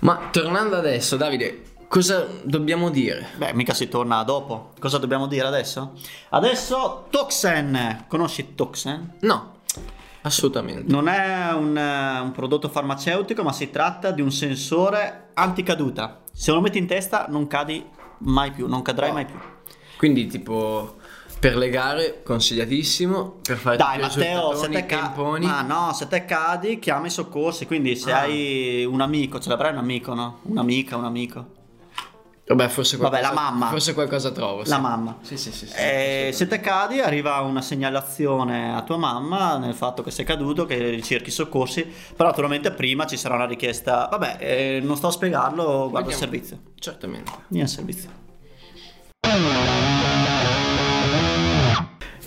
Ma tornando adesso, Davide, cosa dobbiamo dire? Beh, mica si torna dopo. Cosa dobbiamo dire adesso? Adesso Toxen. Conosci Toxen? No, assolutamente. Non è un, eh, un prodotto farmaceutico, ma si tratta di un sensore anticaduta. Se lo metti in testa non cadi mai più, non cadrai Oh. mai più. Quindi, tipo, per le gare, consigliatissimo. Per fare Dai Matteo, se te, ca- ma no, se te cadi chiama i soccorsi, quindi se Ah. hai un amico, ce l'avrai un amico, no? Un'amica, un amico. Vabbè, forse Vabbè, qualcosa, la mamma. Forse qualcosa trovo. sì. La mamma. Sì, sì, sì. sì, Eh, se te cadi arriva una segnalazione a tua mamma nel fatto che sei caduto, che ricerchi i soccorsi, però naturalmente prima ci sarà una richiesta, vabbè, eh, non sto a spiegarlo, guarda il servizio. Certamente. Vieni al servizio.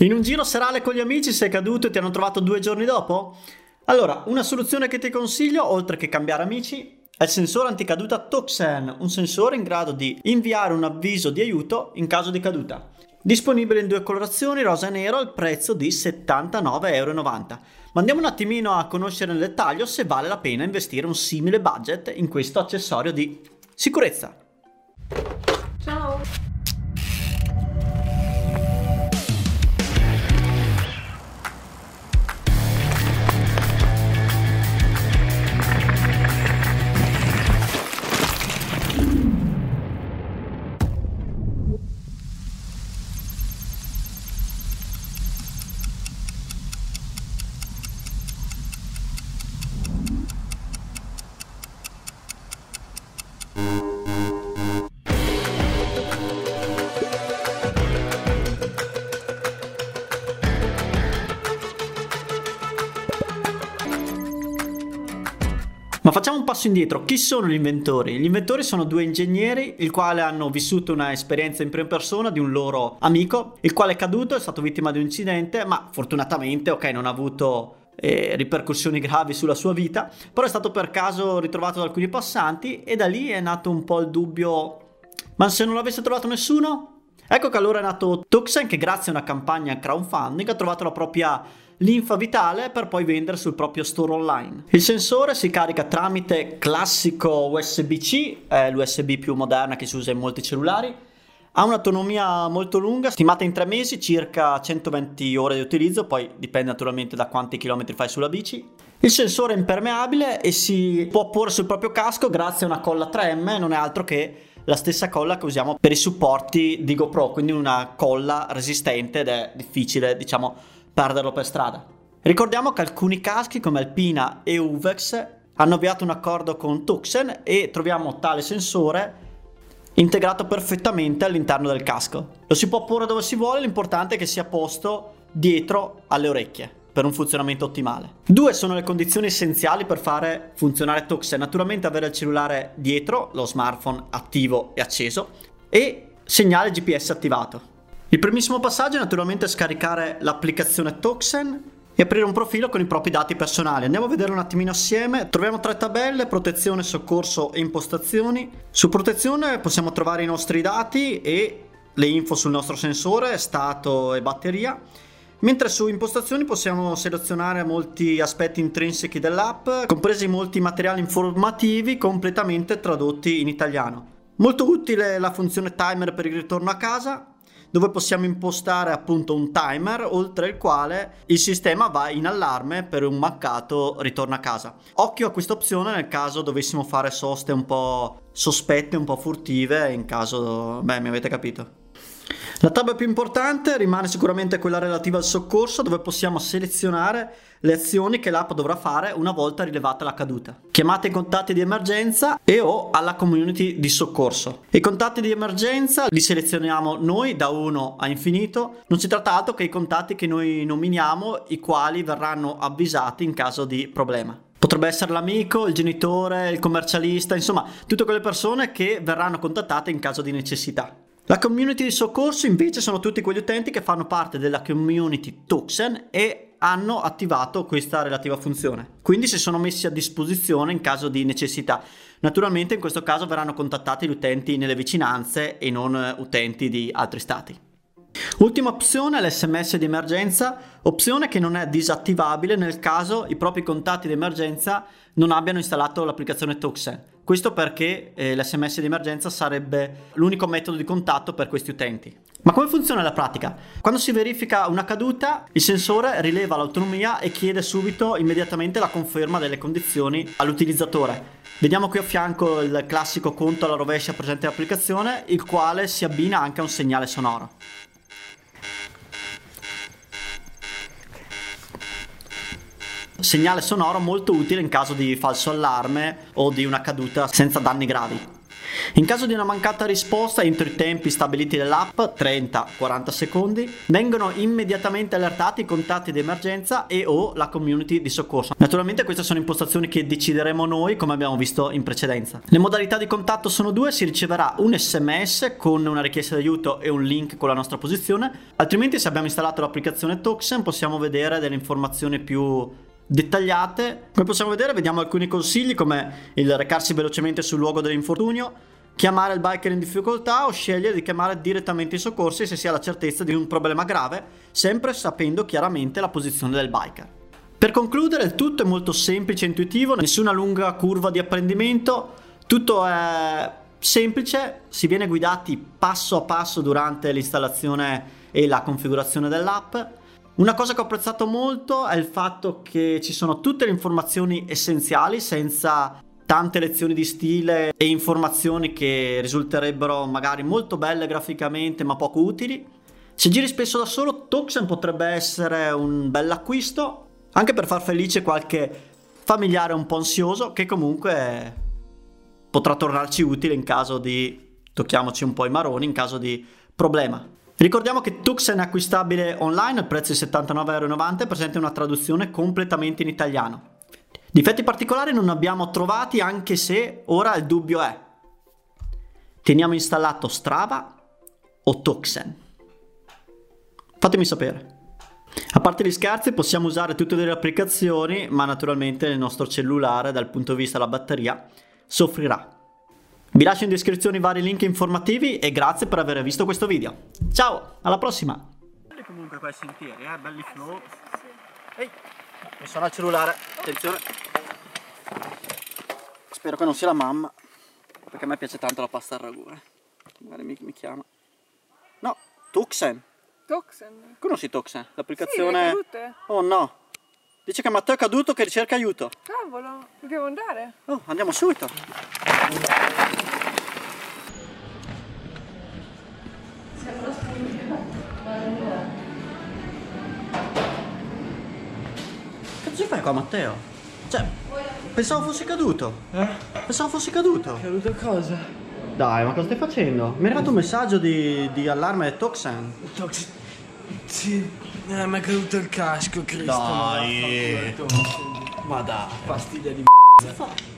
In un giro serale con gli amici sei caduto e ti hanno trovato due giorni dopo? Allora, una soluzione che ti consiglio, oltre che cambiare amici, è il sensore anticaduta Toxen, un sensore in grado di inviare un avviso di aiuto in caso di caduta. Disponibile in due colorazioni, rosa e nero, al prezzo di 79,90 euro. Ma andiamo un attimino a conoscere nel dettaglio se vale la pena investire un simile budget in questo accessorio di sicurezza. Ciao. Ma facciamo un passo indietro. Chi sono gli inventori? Gli inventori sono due ingegneri, il quale hanno vissuto una esperienza in prima persona di un loro amico, il quale è caduto, è stato vittima di un incidente, ma fortunatamente, ok, non ha avuto eh, ripercussioni gravi sulla sua vita, però è stato per caso ritrovato da alcuni passanti e da lì è nato un po' il dubbio, ma se non l'avesse trovato nessuno? Ecco che allora è nato Tuxen che grazie a una campagna crowdfunding ha trovato la propria linfa vitale per poi vendere sul proprio store online. Il sensore si carica tramite classico USB-C, è l'USB più moderna che si usa in molti cellulari. Ha un'autonomia molto lunga, stimata in tre mesi, circa 120 ore di utilizzo, poi dipende naturalmente da quanti chilometri fai sulla bici. Il sensore è impermeabile e si può porre sul proprio casco grazie a una colla 3M, non è altro che la stessa colla che usiamo per i supporti di GoPro, quindi una colla resistente ed è difficile, diciamo, perderlo per strada. Ricordiamo che alcuni caschi come Alpina e Uvex hanno avviato un accordo con Tuxen e troviamo tale sensore integrato perfettamente all'interno del casco. Lo si può porre dove si vuole, l'importante è che sia posto dietro alle orecchie per un funzionamento ottimale. Due sono le condizioni essenziali per fare funzionare Tuxen. Naturalmente avere il cellulare dietro, lo smartphone attivo e acceso e segnale GPS attivato. Il primissimo passaggio è naturalmente scaricare l'applicazione Toxen e aprire un profilo con i propri dati personali. Andiamo a vedere un attimino assieme. Troviamo tre tabelle, protezione, soccorso e impostazioni. Su protezione possiamo trovare i nostri dati e le info sul nostro sensore, stato e batteria. Mentre su impostazioni possiamo selezionare molti aspetti intrinseci dell'app, compresi molti materiali informativi completamente tradotti in italiano. Molto utile la funzione timer per il ritorno a casa, dove possiamo impostare appunto un timer oltre il quale il sistema va in allarme per un mancato ritorno a casa. Occhio a questa opzione nel caso dovessimo fare soste un po' sospette, un po' furtive, in caso, beh, mi avete capito. La tab più importante rimane sicuramente quella relativa al soccorso dove possiamo selezionare le azioni che l'app dovrà fare una volta rilevata la caduta. Chiamate i contatti di emergenza e o alla community di soccorso. I contatti di emergenza li selezioniamo noi da 1 a infinito. Non si tratta altro che i contatti che noi nominiamo, i quali verranno avvisati in caso di problema. Potrebbe essere l'amico, il genitore, il commercialista, insomma, tutte quelle persone che verranno contattate in caso di necessità. La community di soccorso invece sono tutti quegli utenti che fanno parte della community Tuxen e hanno attivato questa relativa funzione. Quindi si sono messi a disposizione in caso di necessità. Naturalmente in questo caso verranno contattati gli utenti nelle vicinanze e non eh, utenti di altri stati. Ultima opzione l'SMS di emergenza, opzione che non è disattivabile nel caso i propri contatti di emergenza non abbiano installato l'applicazione Tuxen. Questo perché eh, l'SMS di emergenza sarebbe l'unico metodo di contatto per questi utenti. Ma come funziona la pratica? Quando si verifica una caduta, il sensore rileva l'autonomia e chiede subito, immediatamente, la conferma delle condizioni all'utilizzatore. Vediamo qui a fianco il classico conto alla rovescia presente nell'applicazione, il quale si abbina anche a un segnale sonoro. Segnale sonoro molto utile in caso di falso allarme o di una caduta senza danni gravi. In caso di una mancata risposta entro i tempi stabiliti dall'app, 30-40 secondi, vengono immediatamente allertati i contatti di emergenza e o la community di soccorso. Naturalmente queste sono impostazioni che decideremo noi come abbiamo visto in precedenza. Le modalità di contatto sono due, si riceverà un sms con una richiesta di aiuto e un link con la nostra posizione, altrimenti se abbiamo installato l'applicazione Toxen possiamo vedere delle informazioni più dettagliate. Come possiamo vedere vediamo alcuni consigli come il recarsi velocemente sul luogo dell'infortunio, chiamare il biker in difficoltà o scegliere di chiamare direttamente i soccorsi se si ha la certezza di un problema grave, sempre sapendo chiaramente la posizione del biker. Per concludere, il tutto è molto semplice e intuitivo, nessuna lunga curva di apprendimento, tutto è semplice, si viene guidati passo a passo durante l'installazione e la configurazione dell'app. Una cosa che ho apprezzato molto è il fatto che ci sono tutte le informazioni essenziali senza tante lezioni di stile e informazioni che risulterebbero magari molto belle graficamente ma poco utili. Se giri spesso da solo, Toxen potrebbe essere un bel acquisto, anche per far felice qualche familiare un po' ansioso che comunque potrà tornarci utile in caso di, tocchiamoci un po' i maroni, in caso di problema. Ricordiamo che Tuxen è acquistabile online al prezzo di 79,90€ e presenta una traduzione completamente in italiano. Difetti particolari non abbiamo trovati anche se ora il dubbio è teniamo installato Strava o Toxen? Fatemi sapere. A parte gli scherzi possiamo usare tutte le applicazioni ma naturalmente il nostro cellulare dal punto di vista della batteria soffrirà. Vi lascio in descrizione i vari link informativi e grazie per aver visto questo video. Ciao, alla prossima! Comunque qua sentieri, eh? belli flow. Ehi, mi sono al cellulare, attenzione. Spero che non sia la mamma, perché a me piace tanto la pasta al ragù. Eh. Magari mi, mi chiama. No, Tuxen. Toxen? Conosci Toxen? L'applicazione... Sì, oh no. Dice che Matteo è caduto che ricerca aiuto. Cavolo, dobbiamo andare. Oh, andiamo subito. Che ci fai qua Matteo? Cioè, pensavo fossi caduto. Eh? Pensavo fossi caduto. Caduto cosa? Dai, ma cosa stai facendo? Mi è arrivato un messaggio di, di allarme Toxan. Toxi... Sì, eh, mi è caduto il casco, Cristo. Dai. Ma dai. Pastiglia di fa?